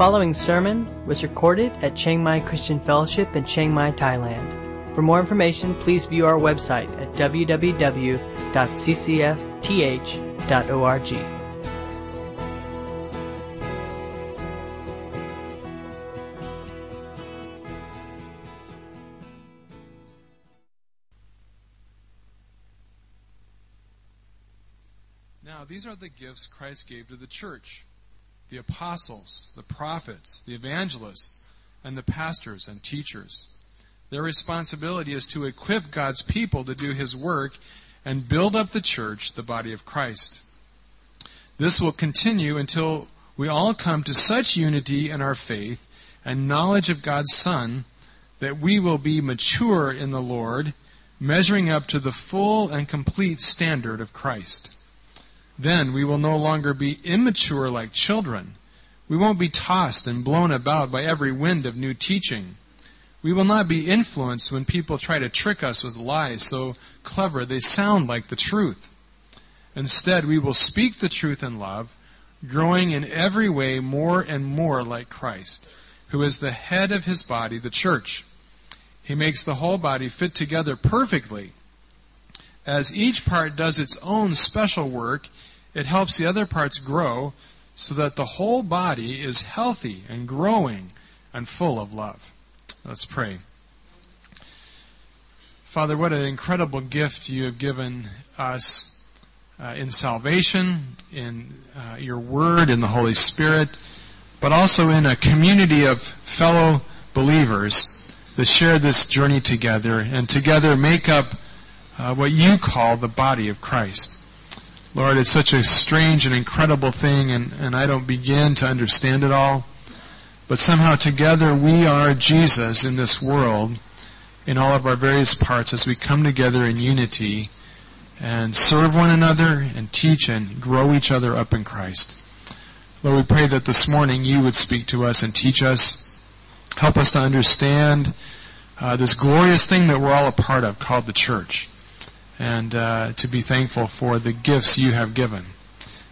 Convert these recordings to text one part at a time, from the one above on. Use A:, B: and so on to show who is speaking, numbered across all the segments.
A: following sermon was recorded at Chiang Mai Christian Fellowship in Chiang Mai, Thailand. For more information, please view our website at www.ccfth.org.
B: Now, these are the gifts Christ gave to the church the apostles, the prophets, the evangelists, and the pastors and teachers. Their responsibility is to equip God's people to do His work and build up the church, the body of Christ. This will continue until we all come to such unity in our faith and knowledge of God's Son that we will be mature in the Lord, measuring up to the full and complete standard of Christ. Then we will no longer be immature like children. We won't be tossed and blown about by every wind of new teaching. We will not be influenced when people try to trick us with lies so clever they sound like the truth. Instead, we will speak the truth in love, growing in every way more and more like Christ, who is the head of his body, the church. He makes the whole body fit together perfectly. As each part does its own special work, it helps the other parts grow so that the whole body is healthy and growing and full of love. Let's pray. Father, what an incredible gift you have given us uh, in salvation, in uh, your word, in the Holy Spirit, but also in a community of fellow believers that share this journey together and together make up uh, what you call the body of Christ. Lord, it's such a strange and incredible thing, and, and I don't begin to understand it all. But somehow together we are Jesus in this world, in all of our various parts, as we come together in unity and serve one another and teach and grow each other up in Christ. Lord, we pray that this morning you would speak to us and teach us. Help us to understand uh, this glorious thing that we're all a part of called the church and uh, to be thankful for the gifts you have given.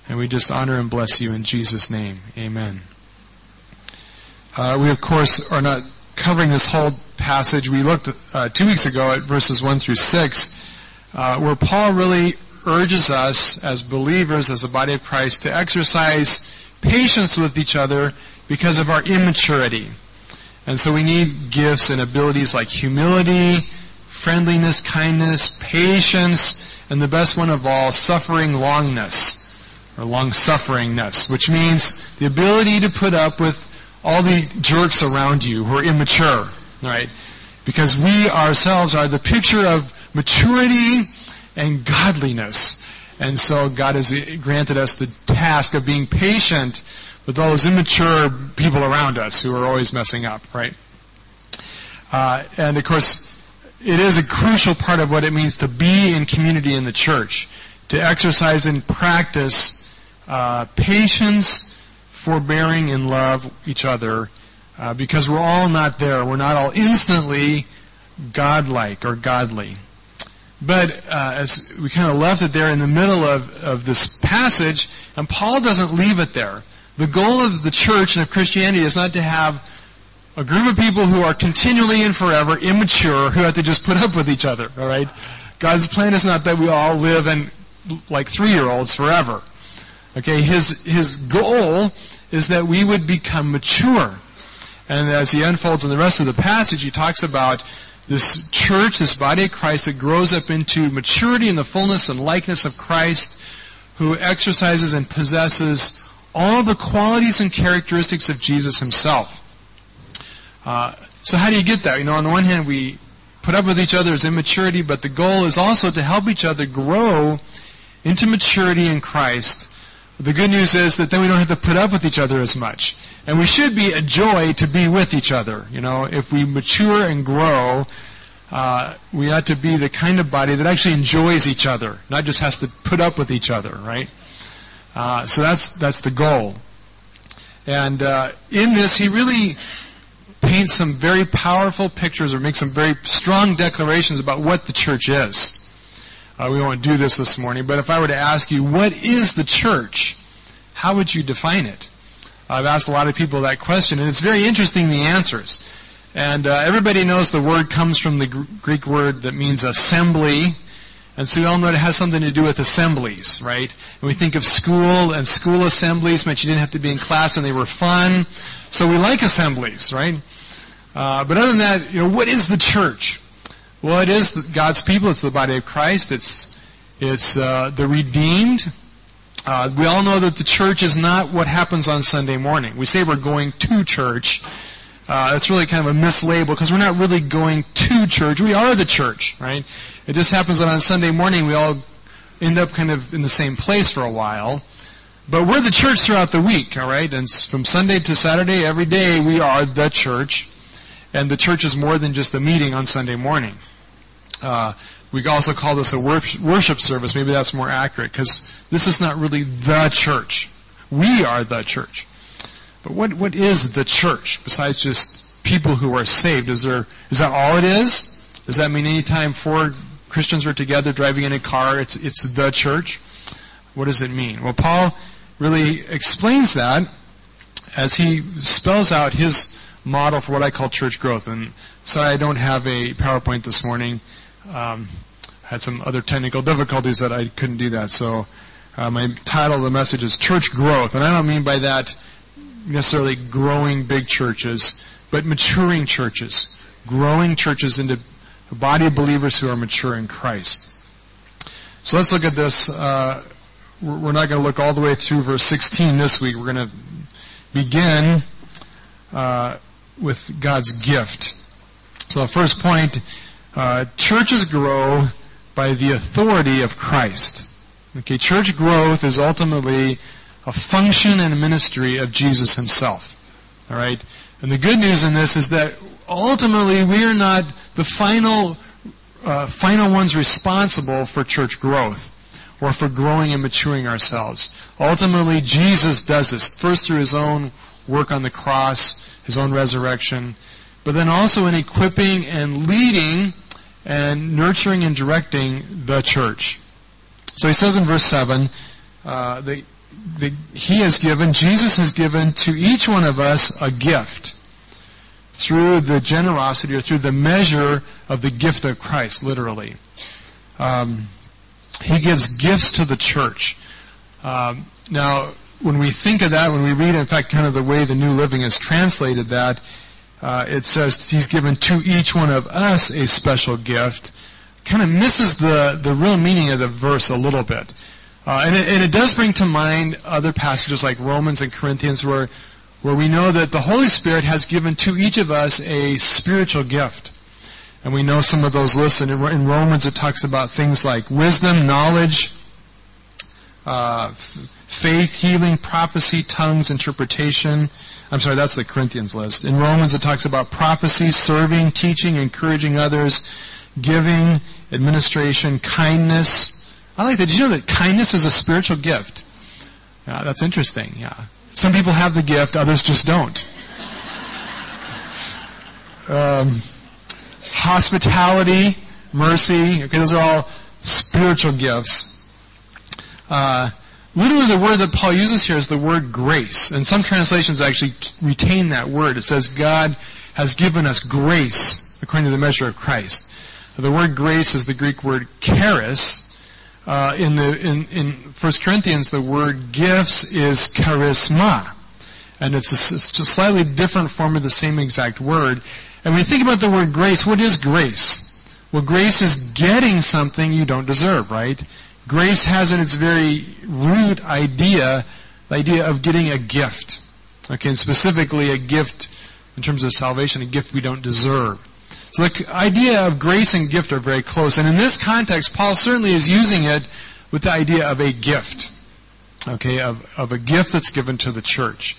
B: And we just honor and bless you in Jesus' name. Amen. Uh, we, of course, are not covering this whole passage. We looked uh, two weeks ago at verses 1 through 6, uh, where Paul really urges us as believers, as a body of Christ, to exercise patience with each other because of our immaturity. And so we need gifts and abilities like humility, friendliness, kindness, patience, and the best one of all, suffering longness, or long-sufferingness, which means the ability to put up with all the jerks around you who are immature, right? Because we ourselves are the picture of maturity and godliness. And so God has granted us the task of being patient with all those immature people around us who are always messing up, right? Uh, and of course, it is a crucial part of what it means to be in community in the church, to exercise and practice uh, patience, forbearing, and love each other, uh, because we're all not there. We're not all instantly godlike or godly. But uh, as we kind of left it there in the middle of, of this passage, and Paul doesn't leave it there. The goal of the church and of Christianity is not to have a group of people who are continually and forever immature who have to just put up with each other, alright? God's plan is not that we all live in like three-year-olds forever. Okay, his, his goal is that we would become mature. And as he unfolds in the rest of the passage, he talks about this church, this body of Christ that grows up into maturity in the fullness and likeness of Christ, who exercises and possesses all the qualities and characteristics of Jesus himself. Uh, so how do you get that? You know, on the one hand, we put up with each other's immaturity, but the goal is also to help each other grow into maturity in Christ. The good news is that then we don't have to put up with each other as much. And we should be a joy to be with each other. You know, if we mature and grow, uh, we ought to be the kind of body that actually enjoys each other, not just has to put up with each other, right? Uh, so that's that's the goal. And uh, in this, he really some very powerful pictures or makes some very strong declarations about what the church is. Uh, we won't do this this morning, but if I were to ask you, what is the church? How would you define it? I've asked a lot of people that question, and it's very interesting the answers. And uh, everybody knows the word comes from the Gr- Greek word that means assembly. And so we all know it has something to do with assemblies, right? And we think of school and school assemblies meant you didn't have to be in class and they were fun. So we like assemblies, right? Uh, but other than that, you know, what is the church? Well, it is God's people. It's the body of Christ. It's it's uh, the redeemed. Uh, we all know that the church is not what happens on Sunday morning. We say we're going to church. Uh, it's really kind of a mislabel because we're not really going to church. We are the church, right? It just happens that on Sunday morning we all end up kind of in the same place for a while. But we're the church throughout the week, all right? And from Sunday to Saturday, every day we are the church. And the church is more than just a meeting on Sunday morning. Uh, we also call this a worship service. Maybe that's more accurate because this is not really the church. We are the church. But what, what is the church besides just people who are saved? Is there, is that all it is? Does that mean anytime four Christians are together driving in a car, it's, it's the church? What does it mean? Well, Paul really explains that as he spells out his model for what I call church growth. And sorry I don't have a PowerPoint this morning. Um, had some other technical difficulties that I couldn't do that. So uh, my title of the message is Church Growth. And I don't mean by that necessarily growing big churches, but maturing churches. Growing churches into a body of believers who are mature in Christ. So let's look at this. Uh, we're not going to look all the way through verse 16 this week. We're going to begin uh, with God's gift. So first point, uh, churches grow by the authority of Christ. Okay, church growth is ultimately a function and ministry of Jesus himself. Alright? And the good news in this is that ultimately we are not the final, uh, final ones responsible for church growth or for growing and maturing ourselves. Ultimately, Jesus does this, first through his own work on the cross, his own resurrection, but then also in equipping and leading and nurturing and directing the church. So he says in verse 7 uh, that, that he has given, Jesus has given to each one of us a gift through the generosity or through the measure of the gift of Christ, literally. Um, he gives gifts to the church. Um, now, when we think of that, when we read, in fact, kind of the way the New Living has translated that, uh, it says he's given to each one of us a special gift. Kind of misses the, the real meaning of the verse a little bit. Uh, and, it, and it does bring to mind other passages like Romans and Corinthians where, where we know that the Holy Spirit has given to each of us a spiritual gift. And we know some of those lists. in, in Romans it talks about things like wisdom, knowledge, uh, faith, healing, prophecy, tongues, interpretation. I'm sorry, that's the Corinthians list. In Romans it talks about prophecy, serving, teaching, encouraging others, giving, administration, kindness. I like that. Did you know that kindness is a spiritual gift? Yeah, that's interesting. Yeah. Some people have the gift, others just don't. Um, hospitality, mercy. Okay, those are all spiritual gifts. Uh, literally, the word that Paul uses here is the word grace, and some translations actually retain that word. It says God has given us grace according to the measure of Christ. The word grace is the Greek word charis. Uh, in the in in First Corinthians, the word gifts is charisma, and it's a, it's a slightly different form of the same exact word. And when you think about the word grace, what is grace? Well, grace is getting something you don't deserve, right? Grace has in its very root idea the idea of getting a gift. Okay, and specifically a gift in terms of salvation, a gift we don't deserve. So the idea of grace and gift are very close. And in this context, Paul certainly is using it with the idea of a gift. Okay, of, of a gift that's given to the church.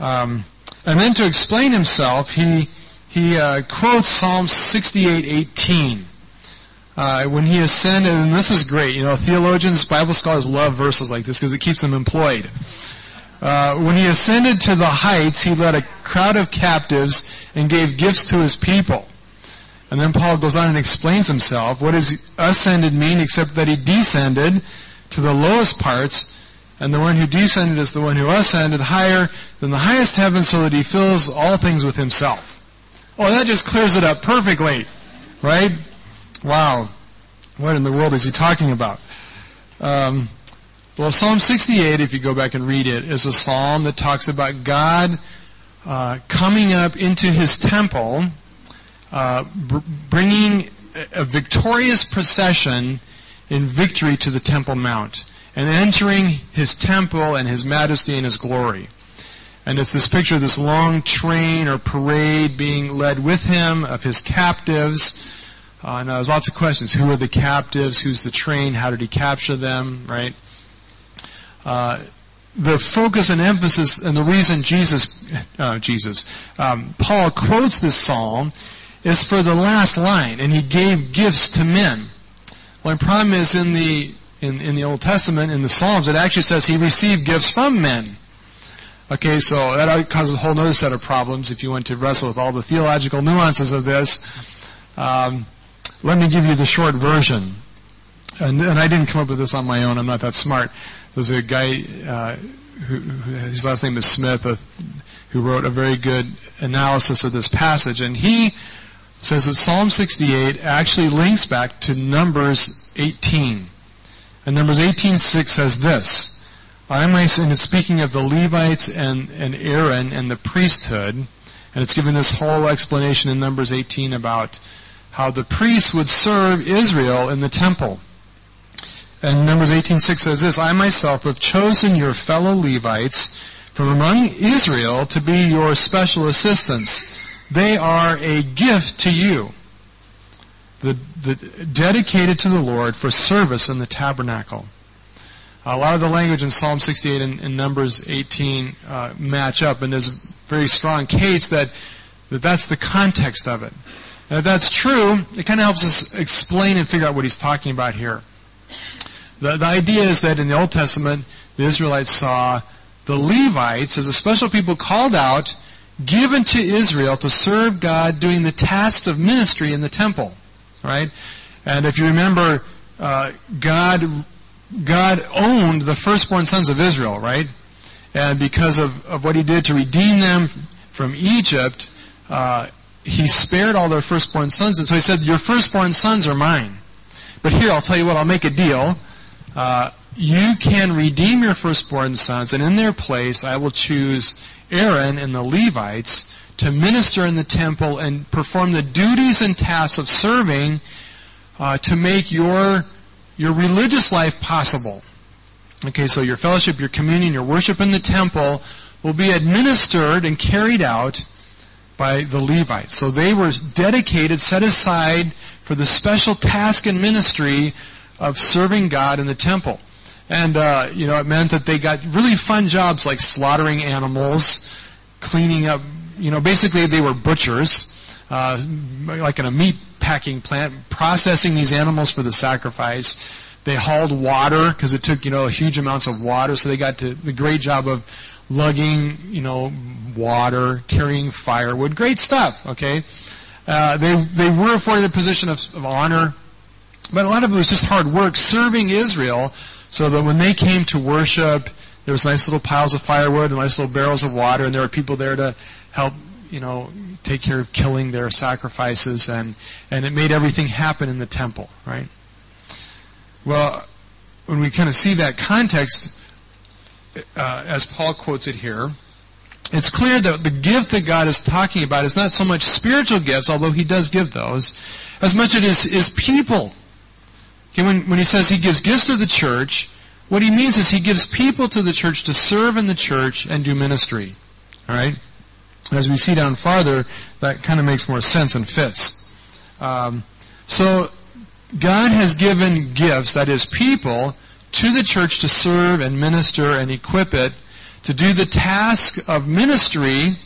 B: Um, and then to explain himself, he he uh, quotes Psalm 68:18. Uh, when he ascended, and this is great. You know, theologians, Bible scholars love verses like this because it keeps them employed. Uh, when he ascended to the heights, he led a crowd of captives and gave gifts to his people. And then Paul goes on and explains himself. What does ascended mean except that he descended to the lowest parts and the one who descended is the one who ascended higher than the highest heaven so that he fills all things with himself. Oh, that just clears it up perfectly, right? Wow. What in the world is he talking about? Um, well, Psalm 68, if you go back and read it, is a psalm that talks about God uh, coming up into his temple, uh, br- bringing a victorious procession in victory to the Temple Mount and entering his temple and his majesty and his glory. And it's this picture of this long train or parade being led with him of his captives. Uh, now there's lots of questions. Who are the captives? Who's the train? How did he capture them? Right? Uh, the focus and emphasis and the reason Jesus, uh, Jesus, um, Paul quotes this psalm is for the last line, and he gave gifts to men. Well, the problem is in the in, in the Old Testament, in the Psalms, it actually says he received gifts from men. Okay, so that causes a whole other set of problems if you want to wrestle with all the theological nuances of this. Um, let me give you the short version. And, and, I didn't come up with this on my own. I'm not that smart. There's a guy, uh, who, his last name is Smith, uh, who wrote a very good analysis of this passage. And he says that Psalm 68 actually links back to Numbers 18. And Numbers 18:6 says this. I myself, and it's speaking of the Levites and, and Aaron and the priesthood, and it's given this whole explanation in Numbers 18 about how the priests would serve Israel in the temple. And Numbers 18:6 says this, I myself have chosen your fellow Levites from among Israel to be your special assistants. They are a gift to you the, the, dedicated to the Lord for service in the tabernacle. A lot of the language in Psalm 68 and, and Numbers 18 uh, match up, and there's a very strong case that, that that's the context of it. And if that's true, it kind of helps us explain and figure out what he's talking about here. The, the idea is that in the Old Testament, the Israelites saw the Levites as a special people called out, given to Israel to serve God doing the tasks of ministry in the temple right? And if you remember, uh, God, God owned the firstborn sons of Israel, right? And because of, of what He did to redeem them from Egypt, uh, He spared all their firstborn sons. And so He said, your firstborn sons are mine. But here, I'll tell you what, I'll make a deal. Uh, you can redeem your firstborn sons, and in their place, I will choose Aaron and the Levites to minister in the temple and perform the duties and tasks of serving uh, to make your your religious life possible. Okay, so your fellowship, your communion, your worship in the temple will be administered and carried out by the Levites. So they were dedicated, set aside for the special task and ministry of serving God in the temple. And, uh, you know, it meant that they got really fun jobs like slaughtering animals, cleaning up you know, basically they were butchers, uh, like in a meat packing plant, processing these animals for the sacrifice. They hauled water because it took, you know, huge amounts of water. So they got to the great job of lugging, you know, water, carrying firewood. Great stuff. Okay. Uh, they they were afforded a position of, of honor, but a lot of it was just hard work serving Israel, so that when they came to worship, there was nice little piles of firewood and nice little barrels of water, and there were people there to help, you know, take care of killing their sacrifices and, and it made everything happen in the temple, right? Well, when we kind of see that context, uh, as Paul quotes it here, it's clear that the gift that God is talking about is not so much spiritual gifts, although He does give those, as much as it is, is people. Okay, when, when He says He gives gifts to the church, what He means is He gives people to the church to serve in the church and do ministry. Alright? As we see down farther, that kind of makes more sense and fits. Um, so, God has given gifts, that is, people, to the church to serve and minister and equip it to do the task of ministry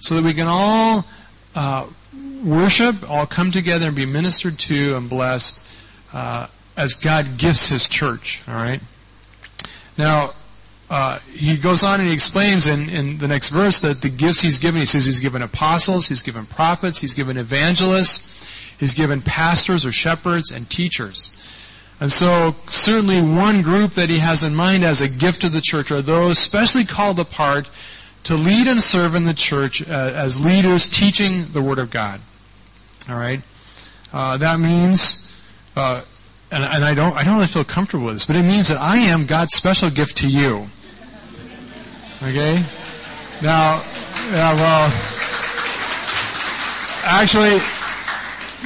B: so that we can all uh, worship, all come together and be ministered to and blessed uh, as God gifts His church. All right. Now, uh, he goes on and he explains in, in the next verse that the gifts he's given, he says he's given apostles, he's given prophets, he's given evangelists, he's given pastors or shepherds and teachers. And so certainly one group that he has in mind as a gift to the church are those specially called apart to lead and serve in the church uh, as leaders teaching the Word of God. All right? Uh, that means, uh, and, and I don't, I don't really feel comfortable with this, but it means that I am God's special gift to you. Okay? Now, yeah, well, actually,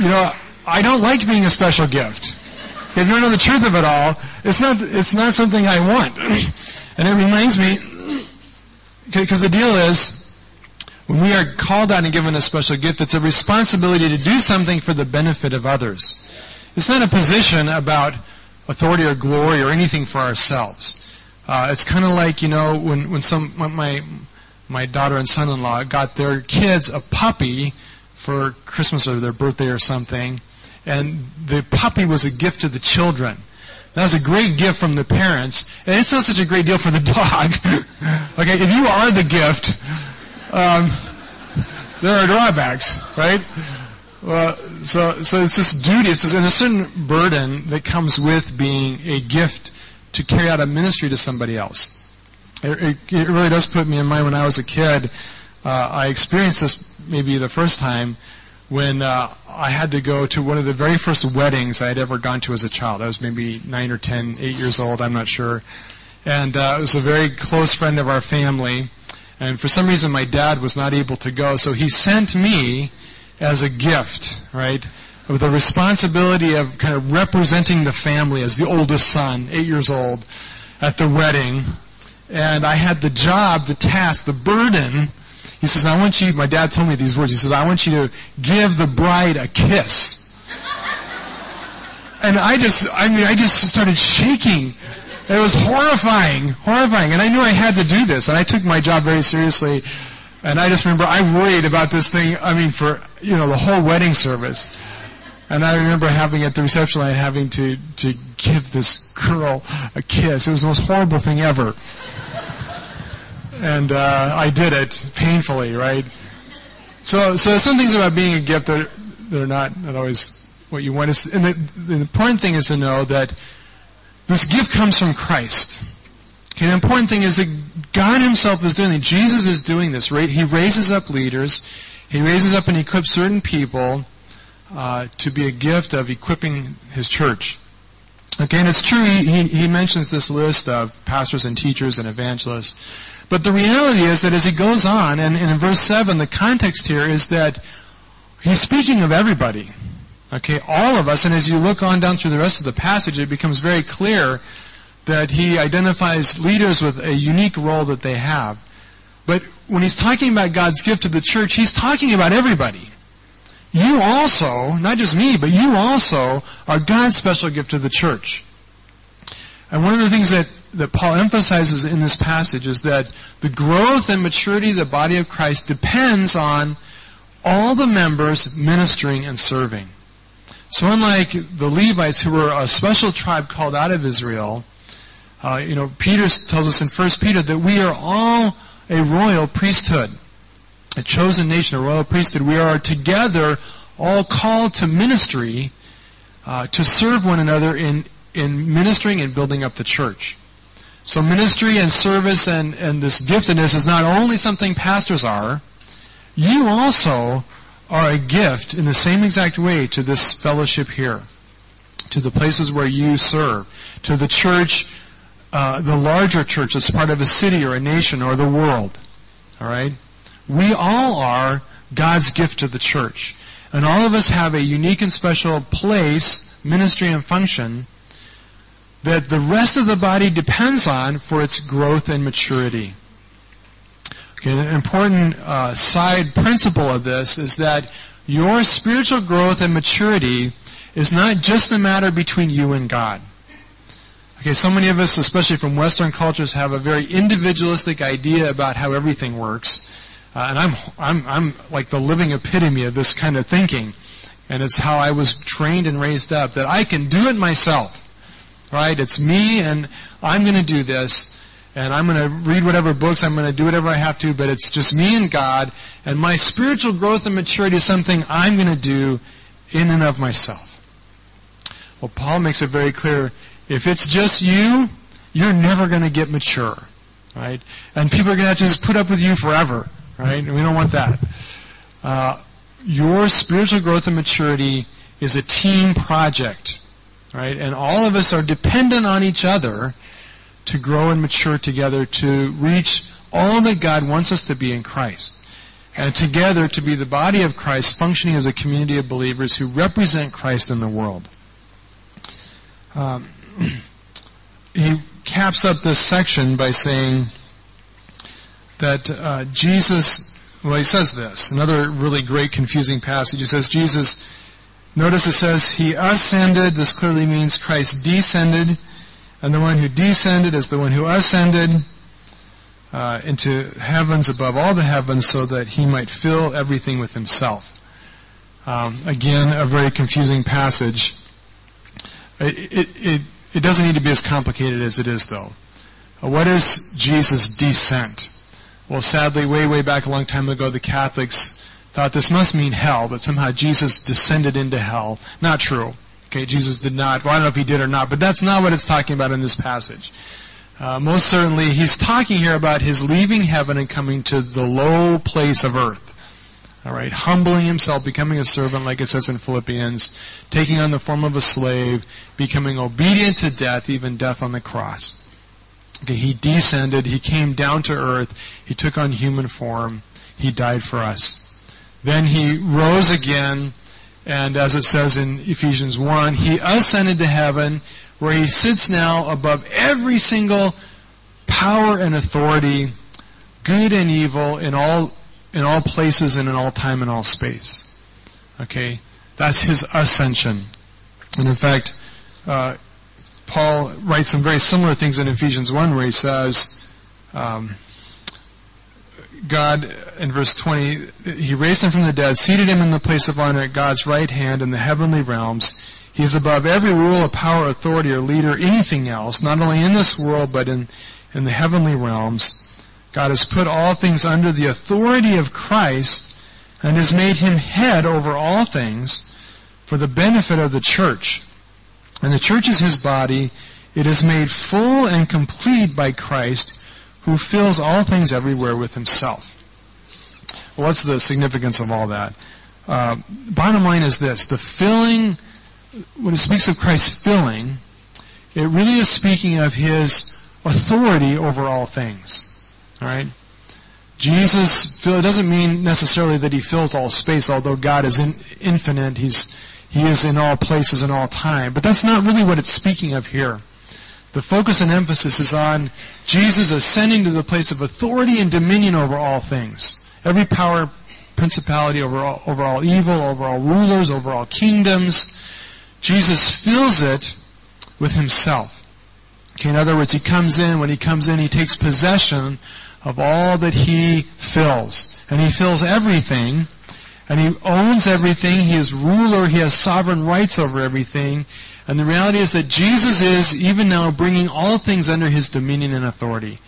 B: you know, I don't like being a special gift. If you know the truth of it all, it's not, it's not something I want. and it reminds me, because the deal is, when we are called out and given a special gift, it's a responsibility to do something for the benefit of others. It's not a position about authority or glory or anything for ourselves. Uh, it's kind of like, you know, when, when some, my, my daughter and son-in-law got their kids a puppy for Christmas or their birthday or something, and the puppy was a gift to the children. That was a great gift from the parents, and it's not such a great deal for the dog. okay, if you are the gift, um, there are drawbacks, right? Well, so so it's this duty, it's this, and a certain burden that comes with being a gift to carry out a ministry to somebody else. It, it, it really does put me in mind when I was a kid. Uh, I experienced this maybe the first time when uh, I had to go to one of the very first weddings I had ever gone to as a child. I was maybe nine or ten, eight years old, I'm not sure. And uh, it was a very close friend of our family. And for some reason, my dad was not able to go, so he sent me as a gift, right? With the responsibility of kind of representing the family as the oldest son, eight years old, at the wedding. And I had the job, the task, the burden. He says, I want you, my dad told me these words. He says, I want you to give the bride a kiss. And I just, I mean, I just started shaking it was horrifying, horrifying. And I knew I had to do this, and I took my job very seriously. And I just remember I worried about this thing, I mean, for, you know, the whole wedding service. And I remember having at the reception line having to, to give this girl a kiss. It was the most horrible thing ever. And uh, I did it painfully, right? So, so some things about being a gift that, that are not, not always what you want. And the, the important thing is to know that this gift comes from Christ. Okay, the important thing is that God Himself is doing it. Jesus is doing this. Right? He raises up leaders. He raises up and equips certain people uh, to be a gift of equipping His church. Okay, and it's true. He, he mentions this list of pastors and teachers and evangelists. But the reality is that as he goes on, and, and in verse 7, the context here is that he's speaking of everybody. Okay, all of us, and as you look on down through the rest of the passage, it becomes very clear that he identifies leaders with a unique role that they have. But when he's talking about God's gift to the church, he's talking about everybody. You also, not just me, but you also are God's special gift to the church. And one of the things that, that Paul emphasizes in this passage is that the growth and maturity of the body of Christ depends on all the members ministering and serving. So unlike the Levites who were a special tribe called out of Israel, uh, you know, Peter tells us in 1 Peter that we are all a royal priesthood, a chosen nation, a royal priesthood. We are together all called to ministry uh, to serve one another in, in ministering and building up the church. So ministry and service and, and this giftedness is not only something pastors are, you also are a gift in the same exact way to this fellowship here, to the places where you serve, to the church, uh, the larger church that's part of a city or a nation or the world. All right? We all are God's gift to the church. And all of us have a unique and special place, ministry, and function that the rest of the body depends on for its growth and maturity. Okay, an important uh, side principle of this is that your spiritual growth and maturity is not just a matter between you and God. Okay, so many of us, especially from Western cultures, have a very individualistic idea about how everything works. Uh, and I'm, I'm, I'm like the living epitome of this kind of thinking. And it's how I was trained and raised up, that I can do it myself. Right? It's me and I'm gonna do this and I'm going to read whatever books, I'm going to do whatever I have to, but it's just me and God, and my spiritual growth and maturity is something I'm going to do in and of myself. Well, Paul makes it very clear, if it's just you, you're never going to get mature, right? And people are going to just put up with you forever, right? And we don't want that. Uh, your spiritual growth and maturity is a team project, right? And all of us are dependent on each other to grow and mature together to reach all that God wants us to be in Christ. And together to be the body of Christ functioning as a community of believers who represent Christ in the world. Um, he caps up this section by saying that uh, Jesus, well, he says this, another really great confusing passage. He says, Jesus, notice it says, He ascended, this clearly means Christ descended, and the one who descended is the one who ascended uh, into heavens above all the heavens so that he might fill everything with himself. Um, again, a very confusing passage. It, it, it it doesn't need to be as complicated as it is, though. Uh, what is Jesus' descent? Well, sadly, way, way back a long time ago, the Catholics thought this must mean hell, that somehow Jesus descended into hell. Not true. Okay, Jesus did not. Well, I don't know if he did or not, but that's not what it's talking about in this passage. Uh, most certainly, he's talking here about his leaving heaven and coming to the low place of earth. All right, humbling himself, becoming a servant, like it says in Philippians, taking on the form of a slave, becoming obedient to death, even death on the cross. Okay, he descended, he came down to earth, he took on human form, he died for us. Then he rose again, and as it says in Ephesians 1, he ascended to heaven, where he sits now above every single power and authority, good and evil, in all in all places and in all time and all space. Okay? That's his ascension. And in fact, uh, Paul writes some very similar things in Ephesians 1 where he says, um, God, in verse 20, He raised him from the dead, seated him in the place of honor at God's right hand in the heavenly realms. He is above every rule, power, authority, or leader, anything else, not only in this world, but in, in the heavenly realms. God has put all things under the authority of Christ and has made him head over all things for the benefit of the church. And the church is his body. It is made full and complete by Christ who fills all things everywhere with himself. what's the significance of all that? Uh, bottom line is this. The filling, when it speaks of Christ filling, it really is speaking of his authority over all things. All right? Jesus, it doesn't mean necessarily that he fills all space, although God is in, infinite. He's, he is in all places and all time. But that's not really what it's speaking of here. The focus and emphasis is on Jesus ascending to the place of authority and dominion over all things. Every power, principality over all, over all evil, over all rulers, over all kingdoms. Jesus fills it with himself. Okay, in other words, he comes in, when he comes in, he takes possession of all that he fills. And he fills everything, and he owns everything. He is ruler. He has sovereign rights over everything. And the reality is that Jesus is, even now, bringing all things under his dominion and authority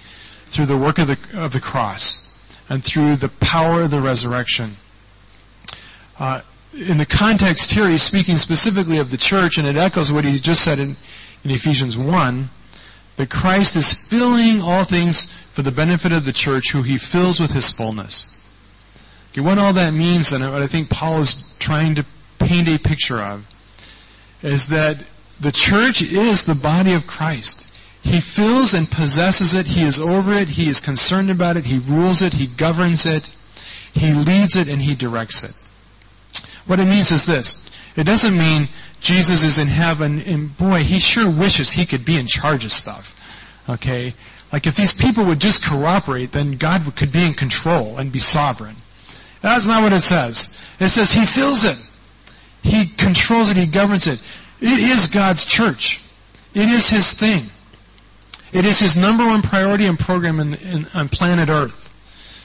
B: through the work of the, of the cross and through the power of the resurrection. Uh, in the context here, he's speaking specifically of the church, and it echoes what he just said in, in Ephesians 1 that Christ is filling all things for the benefit of the church who he fills with his fullness. Okay, what all that means, and what I think Paul is trying to paint a picture of, is that the church is the body of Christ. He fills and possesses it. He is over it. He is concerned about it. He rules it. He governs it. He leads it and he directs it. What it means is this. It doesn't mean Jesus is in heaven, and boy, he sure wishes he could be in charge of stuff. Okay? Like if these people would just cooperate, then God could be in control and be sovereign. That's not what it says. It says he fills it. He controls it. He governs it. It is God's church. It is his thing. It is his number one priority and program in, in, on planet Earth.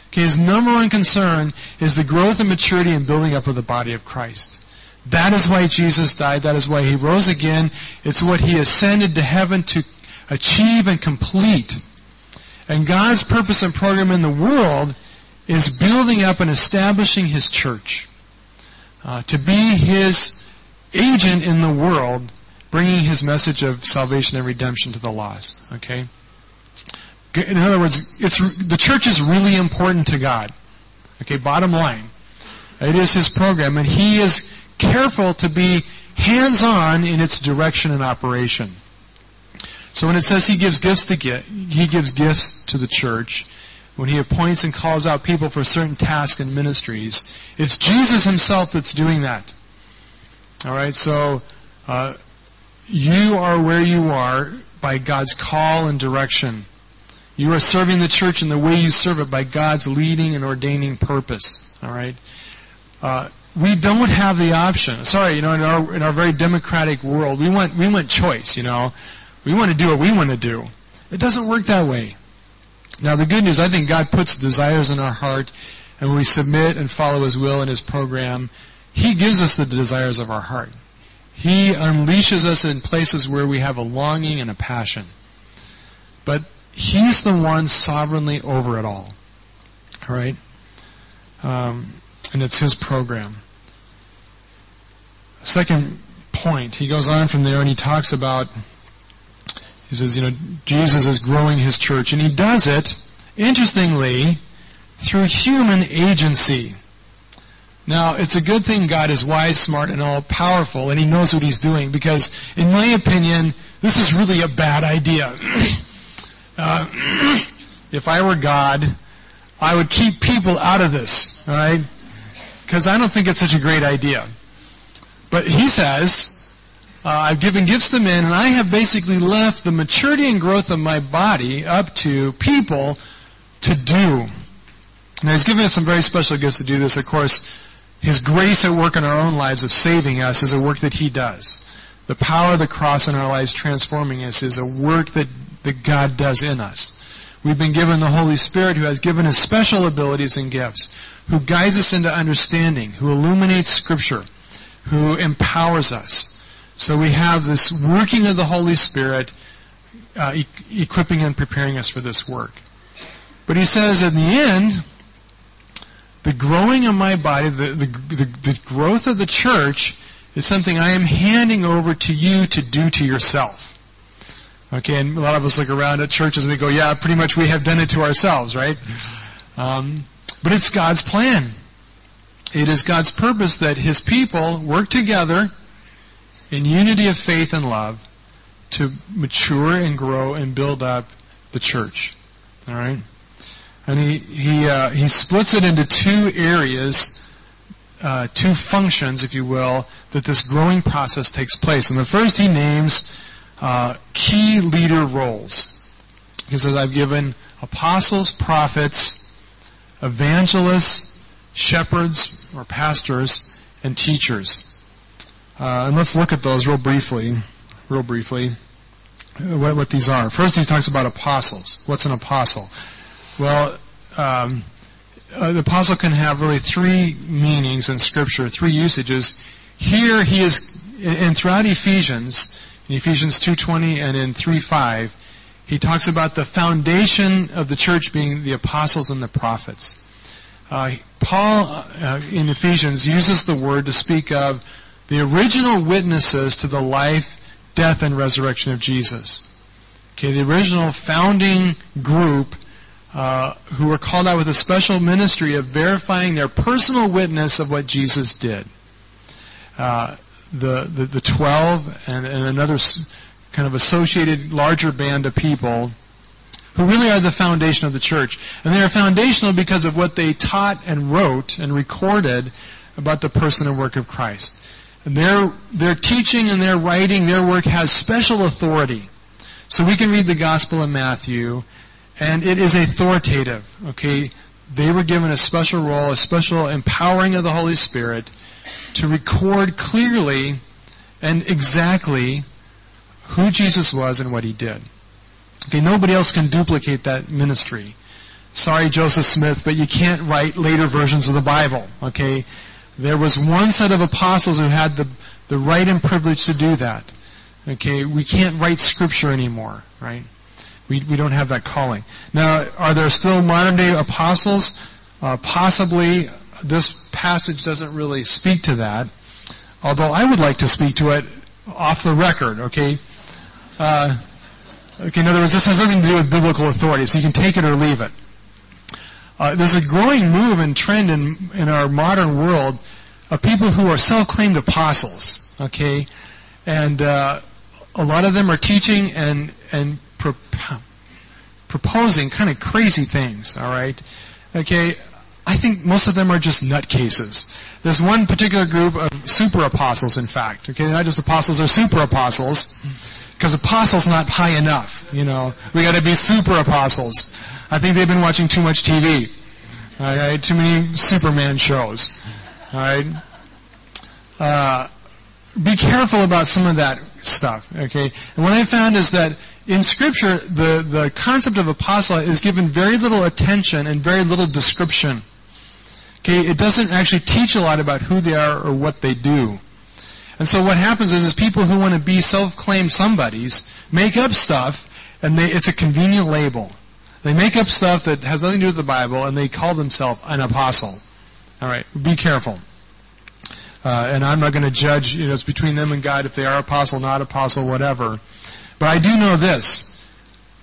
B: Okay, his number one concern is the growth and maturity and building up of the body of Christ. That is why Jesus died. That is why he rose again. It's what he ascended to heaven to achieve and complete. And God's purpose and program in the world is building up and establishing his church. Uh, to be his agent in the world bringing his message of salvation and redemption to the lost. Okay? In other words, it's, the church is really important to God. Okay, bottom line. It is his program, and he is careful to be hands-on in its direction and operation. So when it says he gives gifts to get, he gives gifts to the church, when he appoints and calls out people for certain tasks and ministries, it's Jesus himself that's doing that. Alright, so, uh, you are where you are by God's call and direction. You are serving the church in the way you serve it by God's leading and ordaining purpose. Alright? Uh, we don't have the option. Sorry, you know, in our, in our very democratic world, we want, we want choice, you know. We want to do what we want to do. It doesn't work that way. Now the good news, I think God puts desires in our heart, and when we submit and follow His will and His program, He gives us the desires of our heart. He unleashes us in places where we have a longing and a passion. But He's the one sovereignly over it all. Alright? Um, and it's His program. Second point, he goes on from there and he talks about he says, you know, Jesus is growing his church, and he does it, interestingly, through human agency. Now, it's a good thing God is wise, smart, and all powerful, and he knows what he's doing, because, in my opinion, this is really a bad idea. uh, if I were God, I would keep people out of this, alright? Because I don't think it's such a great idea. But he says, uh, I've given gifts to men, and I have basically left the maturity and growth of my body up to people to do. Now, He's given us some very special gifts to do this. Of course, His grace at work in our own lives of saving us is a work that He does. The power of the cross in our lives transforming us is a work that, that God does in us. We've been given the Holy Spirit who has given us special abilities and gifts, who guides us into understanding, who illuminates Scripture, who empowers us. So we have this working of the Holy Spirit uh, e- equipping and preparing us for this work. But he says in the end, the growing of my body, the, the, the, the growth of the church is something I am handing over to you to do to yourself. Okay, and a lot of us look around at churches and we go, yeah, pretty much we have done it to ourselves, right? Um, but it's God's plan. It is God's purpose that His people work together in unity of faith and love to mature and grow and build up the church. All right, and he he uh, he splits it into two areas. Uh, two functions, if you will, that this growing process takes place. And the first he names uh, key leader roles. He says, I've given apostles, prophets, evangelists, shepherds, or pastors, and teachers. Uh, and let's look at those real briefly, real briefly, uh, what, what, these are. First, he talks about apostles. What's an apostle? Well, um, uh, the apostle can have really three meanings in Scripture, three usages. Here, he is, and throughout Ephesians, in Ephesians 2.20 and in 3.5, he talks about the foundation of the church being the apostles and the prophets. Uh, Paul, uh, in Ephesians, uses the word to speak of the original witnesses to the life, death, and resurrection of Jesus. Okay, the original founding group uh, who were called out with a special ministry of verifying their personal witness of what Jesus did. Uh, the, the, the 12 and, and another kind of associated larger band of people who really are the foundation of the church. And they are foundational because of what they taught and wrote and recorded about the person and work of Christ. Their, their teaching and their writing, their work has special authority. So we can read the Gospel of Matthew, and it is authoritative, okay? They were given a special role, a special empowering of the Holy Spirit to record clearly and exactly who Jesus was and what he did. Okay, nobody else can duplicate that ministry. Sorry, Joseph Smith, but you can't write later versions of the Bible, okay? There was one set of apostles who had the, the right and privilege to do that. Okay, we can't write scripture anymore, right? We, we don't have that calling. Now, are there still modern day apostles? Uh, possibly. This passage doesn't really speak to that. Although I would like to speak to it off the record, okay? Uh, okay, in other words, this has nothing to do with biblical authority, so you can take it or leave it. Uh, there's a growing move and trend in, in our modern world of people who are self-claimed apostles, okay? And uh, a lot of them are teaching and, and pro- proposing kind of crazy things, alright? Okay, I think most of them are just nutcases. There's one particular group of super apostles, in fact. Okay, they're not just apostles, they're super apostles. Because apostles not high enough, you know. We gotta be super apostles. I think they've been watching too much TV. Alright, too many Superman shows. Alright. Uh, be careful about some of that stuff, okay? And what I found is that in scripture, the, the concept of apostle is given very little attention and very little description. Okay, it doesn't actually teach a lot about who they are or what they do. And so what happens is, is people who want to be self-claimed somebodies make up stuff, and they, it's a convenient label. They make up stuff that has nothing to do with the Bible, and they call themselves an apostle. All right, be careful. Uh, and I'm not going to judge. You know, it's between them and God if they are apostle, not apostle, whatever. But I do know this: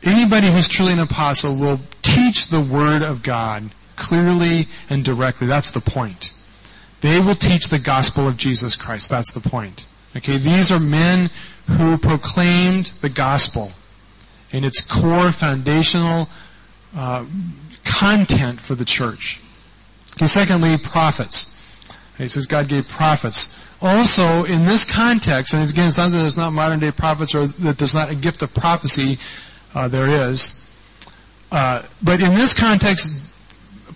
B: anybody who's truly an apostle will teach the word of God clearly and directly. That's the point. They will teach the gospel of Jesus Christ. That's the point. Okay, these are men who proclaimed the gospel in its core foundational uh, content for the church. Secondly, prophets. He says God gave prophets. Also, in this context, and again, it's not that there's not modern day prophets or that there's not a gift of prophecy, uh, there is. Uh, but in this context,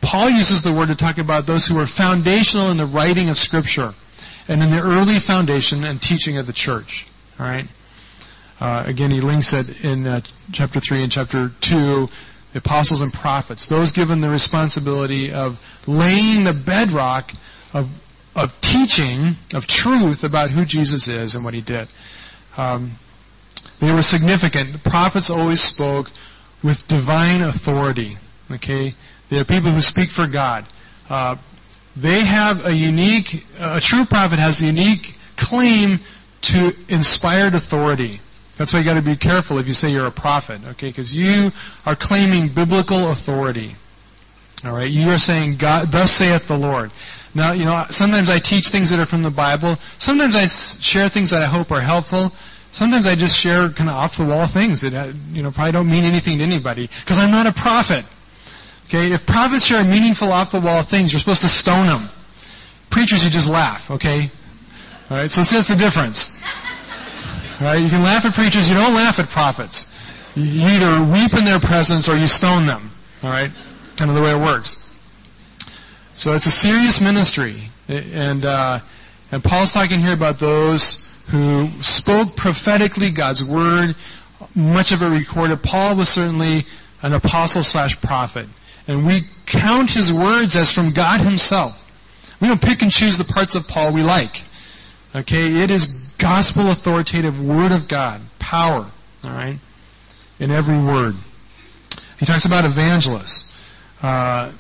B: Paul uses the word to talk about those who were foundational in the writing of Scripture and in the early foundation and teaching of the church. All right. Uh, again, he links it in uh, chapter three and chapter two. The apostles and prophets, those given the responsibility of laying the bedrock of of teaching of truth about who Jesus is and what he did. Um, they were significant. The prophets always spoke with divine authority. Okay, they are people who speak for God. Uh, they have a unique, a true prophet has a unique claim to inspired authority. That's why you got to be careful if you say you're a prophet, okay? Because you are claiming biblical authority. All right, you are saying, "God, thus saith the Lord." Now, you know, sometimes I teach things that are from the Bible. Sometimes I share things that I hope are helpful. Sometimes I just share kind of off the wall things that uh, you know probably don't mean anything to anybody because I'm not a prophet. Okay, if prophets share meaningful off the wall things, you're supposed to stone them. Preachers, you just laugh, okay? Alright, so that's the difference. Alright, you can laugh at preachers, you don't laugh at prophets. You either weep in their presence or you stone them. Alright? Kind of the way it works. So it's a serious ministry. And, uh, and Paul's talking here about those who spoke prophetically God's word, much of it recorded. Paul was certainly an apostle slash prophet and we count his words as from God himself. We don't pick and choose the parts of Paul we like. Okay, it is gospel authoritative word of God, power, alright, in every word. He talks about evangelists. Uh,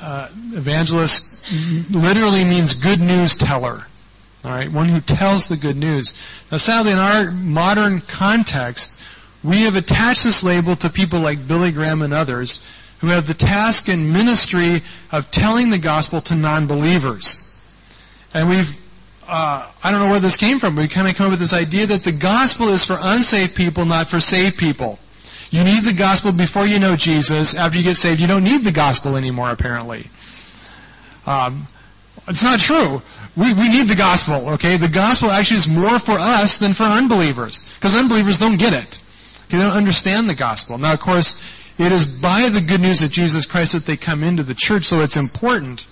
B: uh, evangelist literally means good news teller. Alright, one who tells the good news. Now sadly in our modern context, we have attached this label to people like Billy Graham and others who have the task and ministry of telling the gospel to non-believers. And we've, uh, I don't know where this came from, but we kind of come up with this idea that the gospel is for unsaved people, not for saved people. You need the gospel before you know Jesus. After you get saved, you don't need the gospel anymore, apparently. Um, it's not true. We, we need the gospel, okay? The gospel actually is more for us than for unbelievers. Because unbelievers don't get it. They don't understand the gospel. Now, of course, it is by the good news of Jesus Christ that they come into the church, so it's important.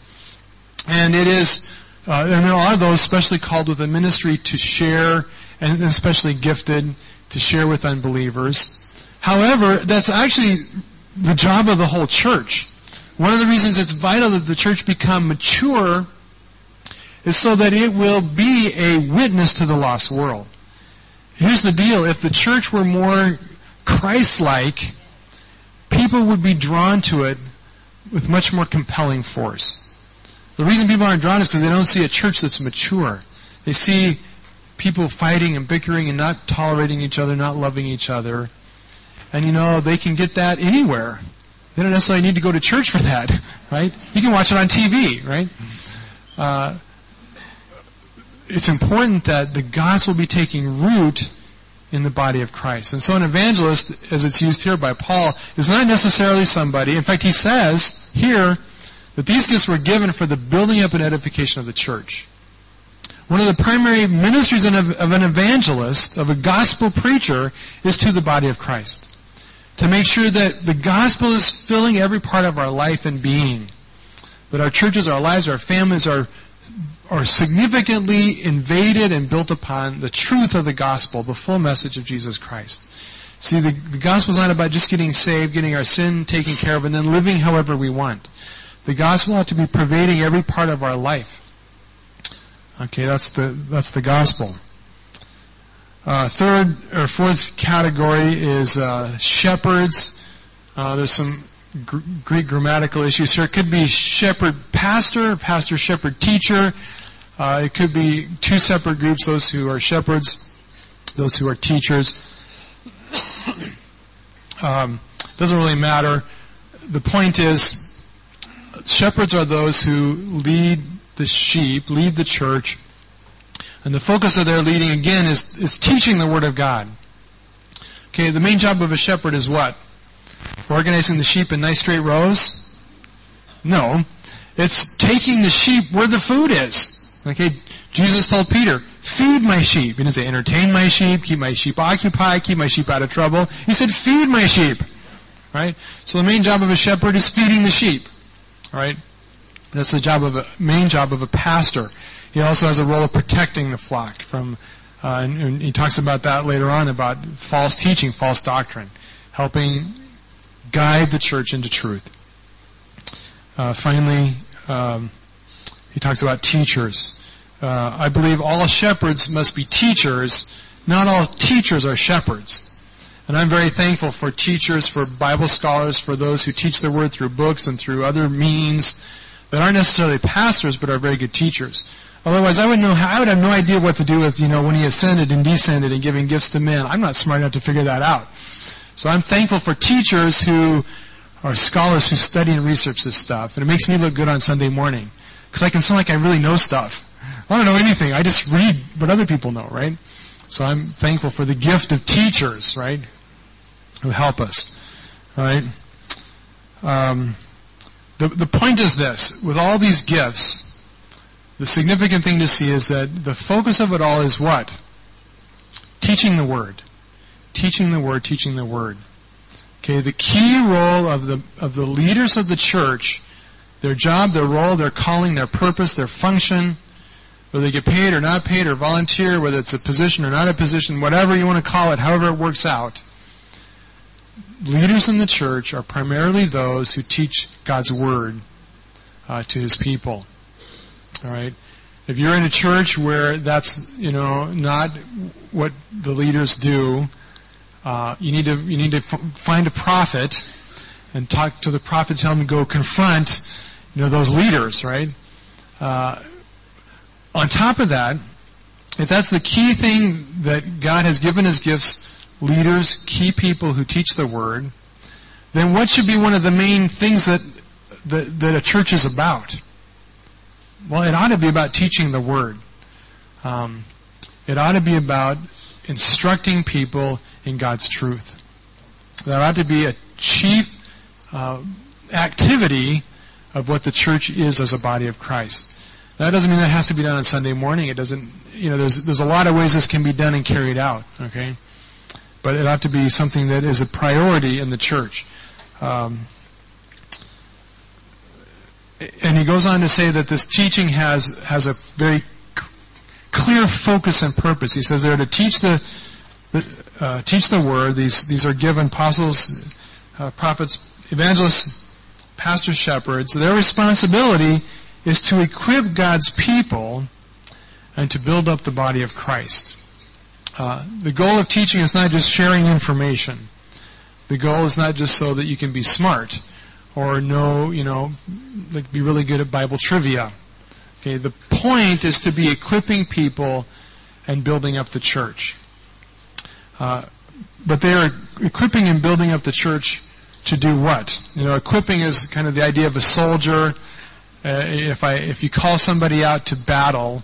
B: And it is, uh, and there are those especially called with a ministry to share, and especially gifted to share with unbelievers. However, that's actually the job of the whole church. One of the reasons it's vital that the church become mature is so that it will be a witness to the lost world. Here's the deal. If the church were more Christ-like, people would be drawn to it with much more compelling force. The reason people aren't drawn is because they don't see a church that's mature. They see people fighting and bickering and not tolerating each other, not loving each other. And you know, they can get that anywhere. They don't necessarily need to go to church for that, right? You can watch it on TV, right? Uh, it's important that the gospel be taking root in the body of Christ. And so an evangelist, as it's used here by Paul, is not necessarily somebody, in fact he says here that these gifts were given for the building up and edification of the church. One of the primary ministries of an evangelist, of a gospel preacher, is to the body of Christ. To make sure that the gospel is filling every part of our life and being. That our churches, our lives, our families are are significantly invaded and built upon the truth of the gospel, the full message of Jesus Christ. See, the, the gospel is not about just getting saved, getting our sin taken care of, and then living however we want. The gospel ought to be pervading every part of our life. Okay, that's the that's the gospel. Uh, third or fourth category is uh, shepherds. Uh, there's some gr- Greek grammatical issues here. It could be shepherd pastor, pastor shepherd teacher. Uh, it could be two separate groups, those who are shepherds, those who are teachers. um, doesn't really matter. The point is, shepherds are those who lead the sheep, lead the church, and the focus of their leading again is, is teaching the Word of God. Okay, the main job of a shepherd is what? Organizing the sheep in nice straight rows? No. It's taking the sheep where the food is. Okay, Jesus told Peter, feed my sheep. He didn't say entertain my sheep, keep my sheep occupied, keep my sheep out of trouble. He said feed my sheep. Right? So the main job of a shepherd is feeding the sheep. Right? That's the job of a, main job of a pastor. He also has a role of protecting the flock from, uh, and, and he talks about that later on about false teaching, false doctrine, helping guide the church into truth. Uh, finally, um, he talks about teachers. Uh, I believe all shepherds must be teachers. Not all teachers are shepherds. And I'm very thankful for teachers, for Bible scholars, for those who teach the word through books and through other means that aren't necessarily pastors but are very good teachers. Otherwise, I would know. I would have no idea what to do with you know when he ascended and descended and giving gifts to men. I'm not smart enough to figure that out. So I'm thankful for teachers who are scholars who study and research this stuff, and it makes me look good on Sunday morning. Because I can sound like I really know stuff. I don't know anything. I just read what other people know, right? So I'm thankful for the gift of teachers, right? Who help us, right? Um, the, the point is this. With all these gifts, the significant thing to see is that the focus of it all is what? Teaching the Word. Teaching the Word, teaching the Word. Okay, the key role of the, of the leaders of the church their job, their role, their calling, their purpose, their function, whether they get paid or not paid or volunteer, whether it's a position or not a position, whatever you want to call it, however it works out. Leaders in the church are primarily those who teach God's Word uh, to His people. All right? If you're in a church where that's, you know, not what the leaders do, uh, you need to, you need to find a prophet and talk to the prophet, tell him to go confront you know, those leaders, right? Uh, on top of that, if that's the key thing that God has given His gifts, leaders, key people who teach the word, then what should be one of the main things that, that, that a church is about? Well, it ought to be about teaching the word. Um, it ought to be about instructing people in God's truth. That ought to be a chief uh, activity of what the church is as a body of Christ. That doesn't mean that has to be done on Sunday morning. It doesn't, you know, there's, there's a lot of ways this can be done and carried out, okay? But it ought to be something that is a priority in the church. Um, and he goes on to say that this teaching has, has a very clear focus and purpose. He says they're to teach the, the uh, teach the word. These, these are given apostles, uh, prophets, evangelists, pastors, shepherds, their responsibility is to equip God's people and to build up the body of Christ. Uh, the goal of teaching is not just sharing information. The goal is not just so that you can be smart or know, you know, like be really good at Bible trivia. Okay, the point is to be equipping people and building up the church. Uh, but they are equipping and building up the church to do what? You know, equipping is kind of the idea of a soldier. Uh, if I if you call somebody out to battle,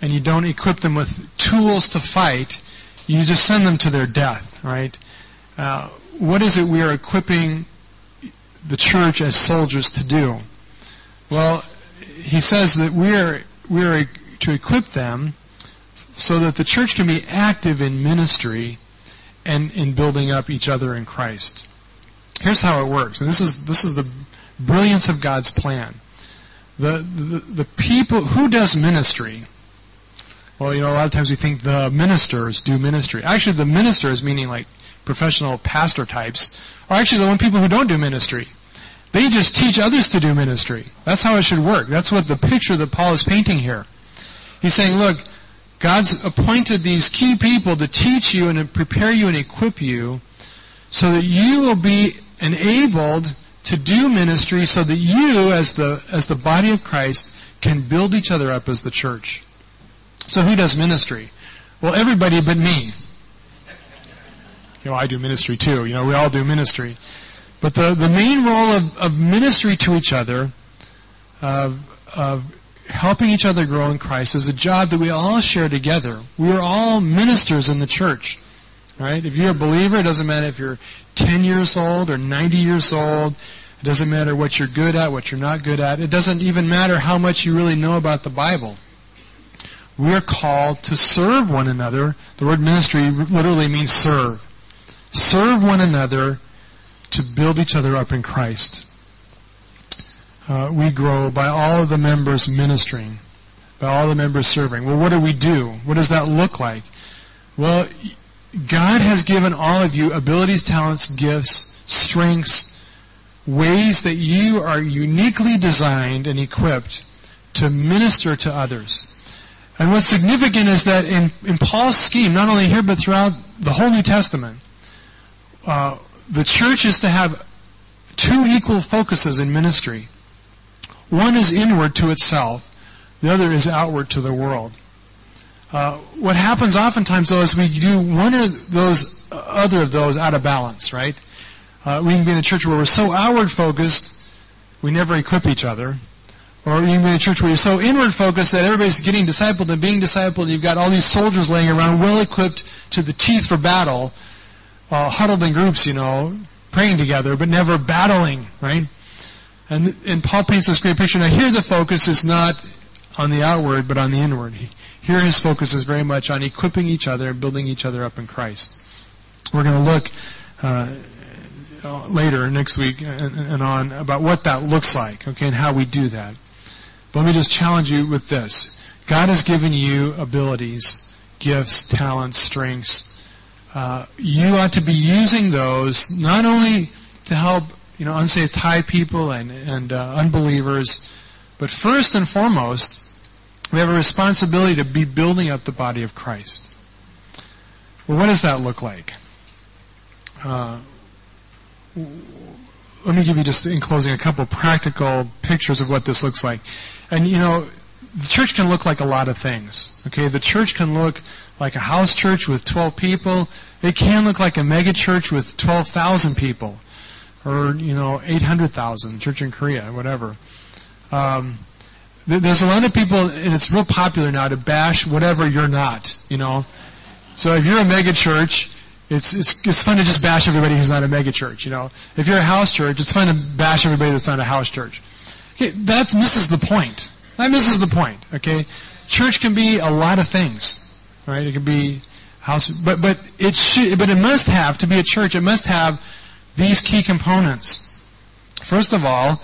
B: and you don't equip them with tools to fight, you just send them to their death, right? Uh, what is it we are equipping the church as soldiers to do? Well, he says that we are we are to equip them so that the church can be active in ministry and in building up each other in Christ. Here's how it works, and this is this is the brilliance of God's plan. The, the, the people who does ministry well, you know, a lot of times we think the ministers do ministry. Actually, the ministers, meaning like professional pastor types, are actually the one people who don't do ministry. They just teach others to do ministry. That's how it should work. That's what the picture that Paul is painting here. He's saying, look, God's appointed these key people to teach you and prepare you and equip you so that you will be enabled to do ministry so that you, as the, as the body of Christ, can build each other up as the church. So who does ministry? Well, everybody but me. You know, I do ministry too. You know, we all do ministry. But the, the main role of, of ministry to each other, of, of helping each other grow in Christ, is a job that we all share together. We are all ministers in the church. Right? If you're a believer, it doesn't matter if you're 10 years old or 90 years old. It doesn't matter what you're good at, what you're not good at. It doesn't even matter how much you really know about the Bible we're called to serve one another. The word ministry literally means serve. Serve one another to build each other up in Christ. Uh, we grow by all of the members ministering, by all the members serving. Well, what do we do? What does that look like? Well, God has given all of you abilities, talents, gifts, strengths, ways that you are uniquely designed and equipped to minister to others. And what's significant is that in, in Paul's scheme, not only here but throughout the whole New Testament, uh, the church is to have two equal focuses in ministry. One is inward to itself, the other is outward to the world. Uh, what happens oftentimes though is we do one of those, other of those out of balance, right? Uh, we can be in a church where we're so outward focused, we never equip each other. Or you can be in a church where you're so inward focused that everybody's getting discipled and being discipled, and you've got all these soldiers laying around, well equipped to the teeth for battle, uh, huddled in groups, you know, praying together, but never battling, right? And, and Paul paints this great picture. Now here the focus is not on the outward, but on the inward. Here his focus is very much on equipping each other and building each other up in Christ. We're going to look uh, later next week and, and on about what that looks like, okay, and how we do that. Let me just challenge you with this. God has given you abilities, gifts, talents, strengths. Uh, you ought to be using those not only to help you know unsaved Thai people and and uh, unbelievers, but first and foremost, we have a responsibility to be building up the body of Christ. Well, what does that look like? Uh, let me give you just in closing a couple practical pictures of what this looks like. And you know, the church can look like a lot of things. Okay, the church can look like a house church with 12 people. It can look like a mega church with 12,000 people, or you know, 800,000. Church in Korea, whatever. Um, there's a lot of people, and it's real popular now to bash whatever you're not. You know, so if you're a mega church, it's, it's, it's fun to just bash everybody who's not a mega church, you know. If you're a house church, it's fun to bash everybody that's not a house church. Okay, that misses the point. That misses the point, okay? Church can be a lot of things, right? It can be house, but, but it should, but it must have, to be a church, it must have these key components. First of all,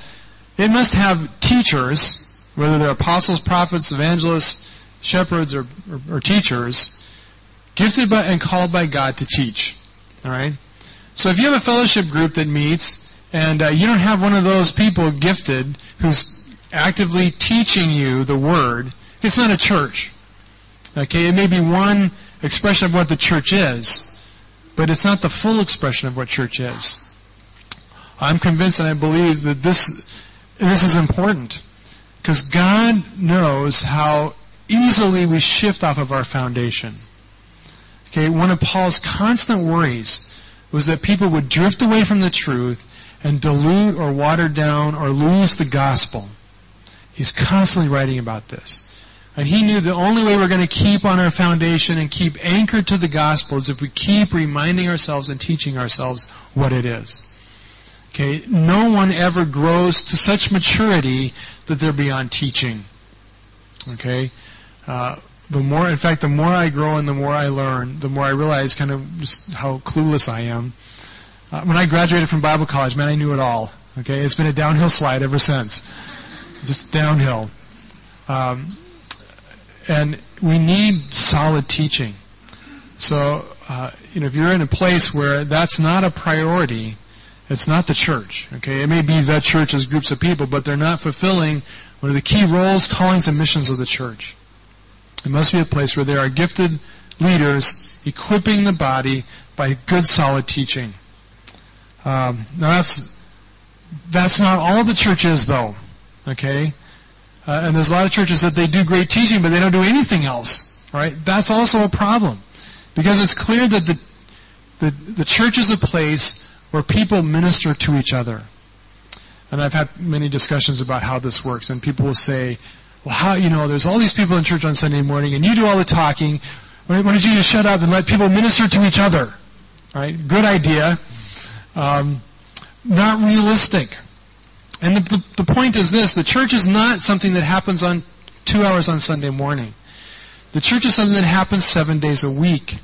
B: it must have teachers, whether they're apostles, prophets, evangelists, shepherds, or, or, or teachers, Gifted by and called by God to teach. Alright? So if you have a fellowship group that meets, and uh, you don't have one of those people gifted who's actively teaching you the Word, it's not a church. Okay? It may be one expression of what the church is, but it's not the full expression of what church is. I'm convinced and I believe that this, this is important. Because God knows how easily we shift off of our foundation. Okay, one of Paul's constant worries was that people would drift away from the truth and dilute or water down or lose the gospel. He's constantly writing about this. And he knew the only way we're going to keep on our foundation and keep anchored to the gospel is if we keep reminding ourselves and teaching ourselves what it is. Okay, no one ever grows to such maturity that they're beyond teaching. Okay, uh, the more, in fact, the more I grow and the more I learn, the more I realize kind of just how clueless I am. Uh, when I graduated from Bible college, man, I knew it all. Okay, it's been a downhill slide ever since, just downhill. Um, and we need solid teaching. So, uh, you know, if you're in a place where that's not a priority, it's not the church. Okay, it may be the church as groups of people, but they're not fulfilling one of the key roles, callings, and missions of the church. It must be a place where there are gifted leaders equipping the body by good, solid teaching. Um, now that's that's not all the church is, though. Okay, uh, and there's a lot of churches that they do great teaching, but they don't do anything else. Right? That's also a problem because it's clear that the the, the church is a place where people minister to each other. And I've had many discussions about how this works, and people will say, well, how, you know, there's all these people in church on Sunday morning, and you do all the talking. Why don't you just shut up and let people minister to each other? Right? Good idea. Um, not realistic. And the, the, the, point is this, the church is not something that happens on two hours on Sunday morning. The church is something that happens seven days a week.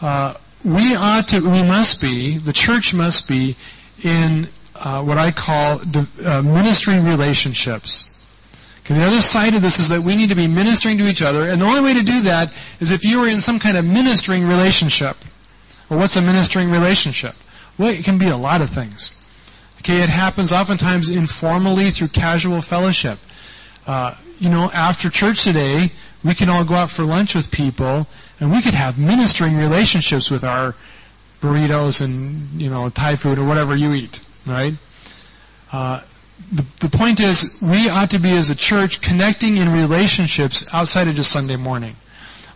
B: Uh, we ought to, we must be, the church must be in uh, what I call uh, ministry relationships. Okay, the other side of this is that we need to be ministering to each other, and the only way to do that is if you are in some kind of ministering relationship. Well, what's a ministering relationship? Well, it can be a lot of things. Okay, it happens oftentimes informally through casual fellowship. Uh, you know, after church today, we can all go out for lunch with people, and we could have ministering relationships with our burritos and you know Thai food or whatever you eat, right? Uh, the, the point is, we ought to be as a church connecting in relationships outside of just Sunday morning.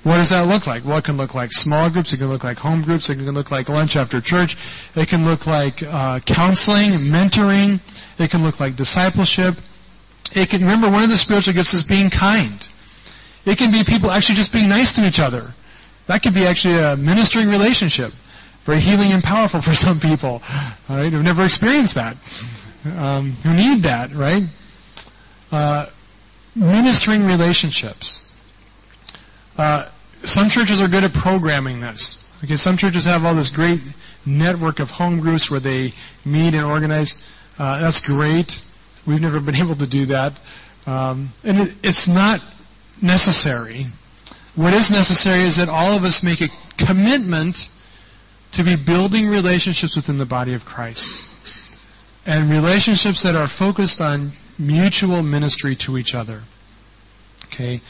B: What does that look like? Well, it can look like small groups. It can look like home groups. It can look like lunch after church. It can look like uh, counseling, mentoring. It can look like discipleship. It can remember one of the spiritual gifts is being kind. It can be people actually just being nice to each other. That could be actually a ministering relationship. Very healing and powerful for some people. All right, who've never experienced that um, who need that, right? Uh, ministering relationships. Uh, some churches are good at programming this. Okay, some churches have all this great network of home groups where they meet and organize. Uh, that's great. We've never been able to do that, um, and it, it's not necessary. What is necessary is that all of us make a commitment to be building relationships within the body of Christ and relationships that are focused on mutual ministry to each other. Okay?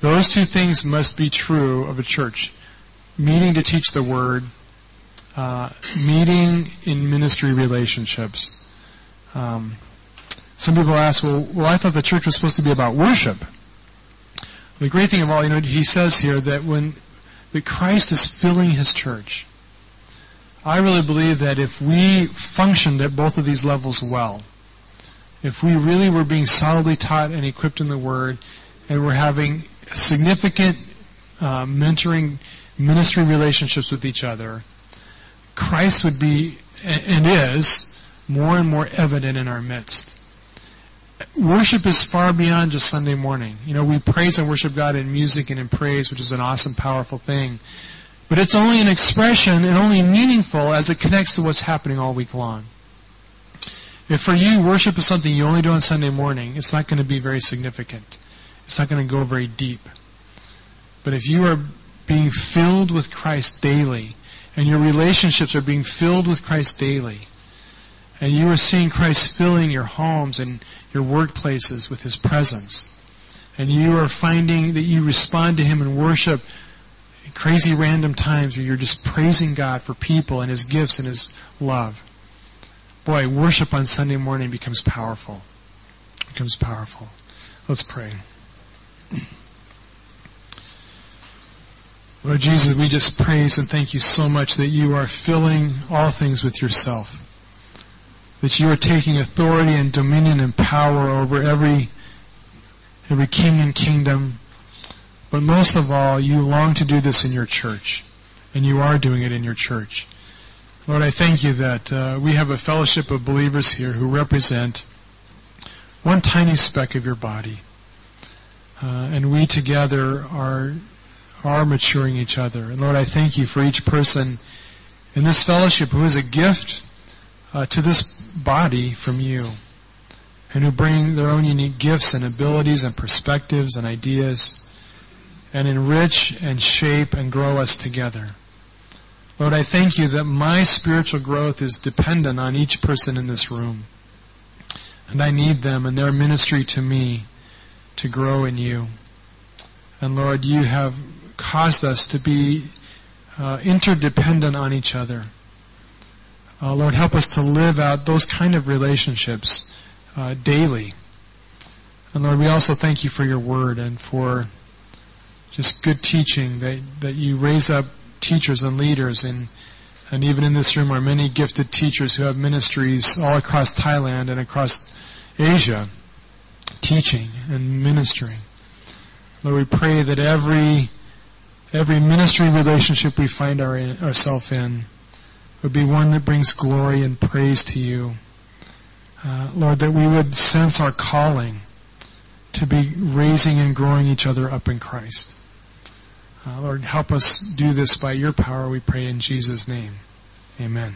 B: Those two things must be true of a church. Meeting to teach the word, uh, meeting in ministry relationships. Um, some people ask, well, well, I thought the church was supposed to be about worship. The great thing of all, you know, he says here that when that Christ is filling his church, I really believe that if we functioned at both of these levels well, if we really were being solidly taught and equipped in the Word, and we're having significant uh, mentoring ministry relationships with each other, Christ would be and is more and more evident in our midst. Worship is far beyond just Sunday morning. You know, we praise and worship God in music and in praise, which is an awesome, powerful thing. But it's only an expression and only meaningful as it connects to what's happening all week long. If for you worship is something you only do on Sunday morning, it's not going to be very significant. It's not going to go very deep. But if you are being filled with Christ daily, and your relationships are being filled with Christ daily, and you are seeing Christ filling your homes and your workplaces with His presence, and you are finding that you respond to Him in worship crazy random times where you're just praising God for people and His gifts and His love. Boy, worship on Sunday morning becomes powerful. Becomes powerful. Let's pray. Lord Jesus, we just praise and thank you so much that you are filling all things with yourself. That you are taking authority and dominion and power over every, every king and kingdom. But most of all, you long to do this in your church. And you are doing it in your church. Lord, I thank you that uh, we have a fellowship of believers here who represent one tiny speck of your body. Uh, and we together are are maturing each other. And Lord, I thank you for each person in this fellowship who is a gift uh, to this body from you, and who bring their own unique gifts and abilities and perspectives and ideas, and enrich and shape and grow us together. Lord, I thank you that my spiritual growth is dependent on each person in this room. And I need them and their ministry to me to grow in you. And Lord, you have caused us to be uh, interdependent on each other. Uh, Lord, help us to live out those kind of relationships uh, daily. And Lord, we also thank you for your word and for just good teaching that, that you raise up teachers and leaders and and even in this room are many gifted teachers who have ministries all across Thailand and across Asia teaching and ministering. Lord, we pray that every every ministry relationship we find our, ourselves in would be one that brings glory and praise to you. Uh, Lord, that we would sense our calling to be raising and growing each other up in Christ. Uh, Lord, help us do this by your power, we pray in Jesus' name. Amen.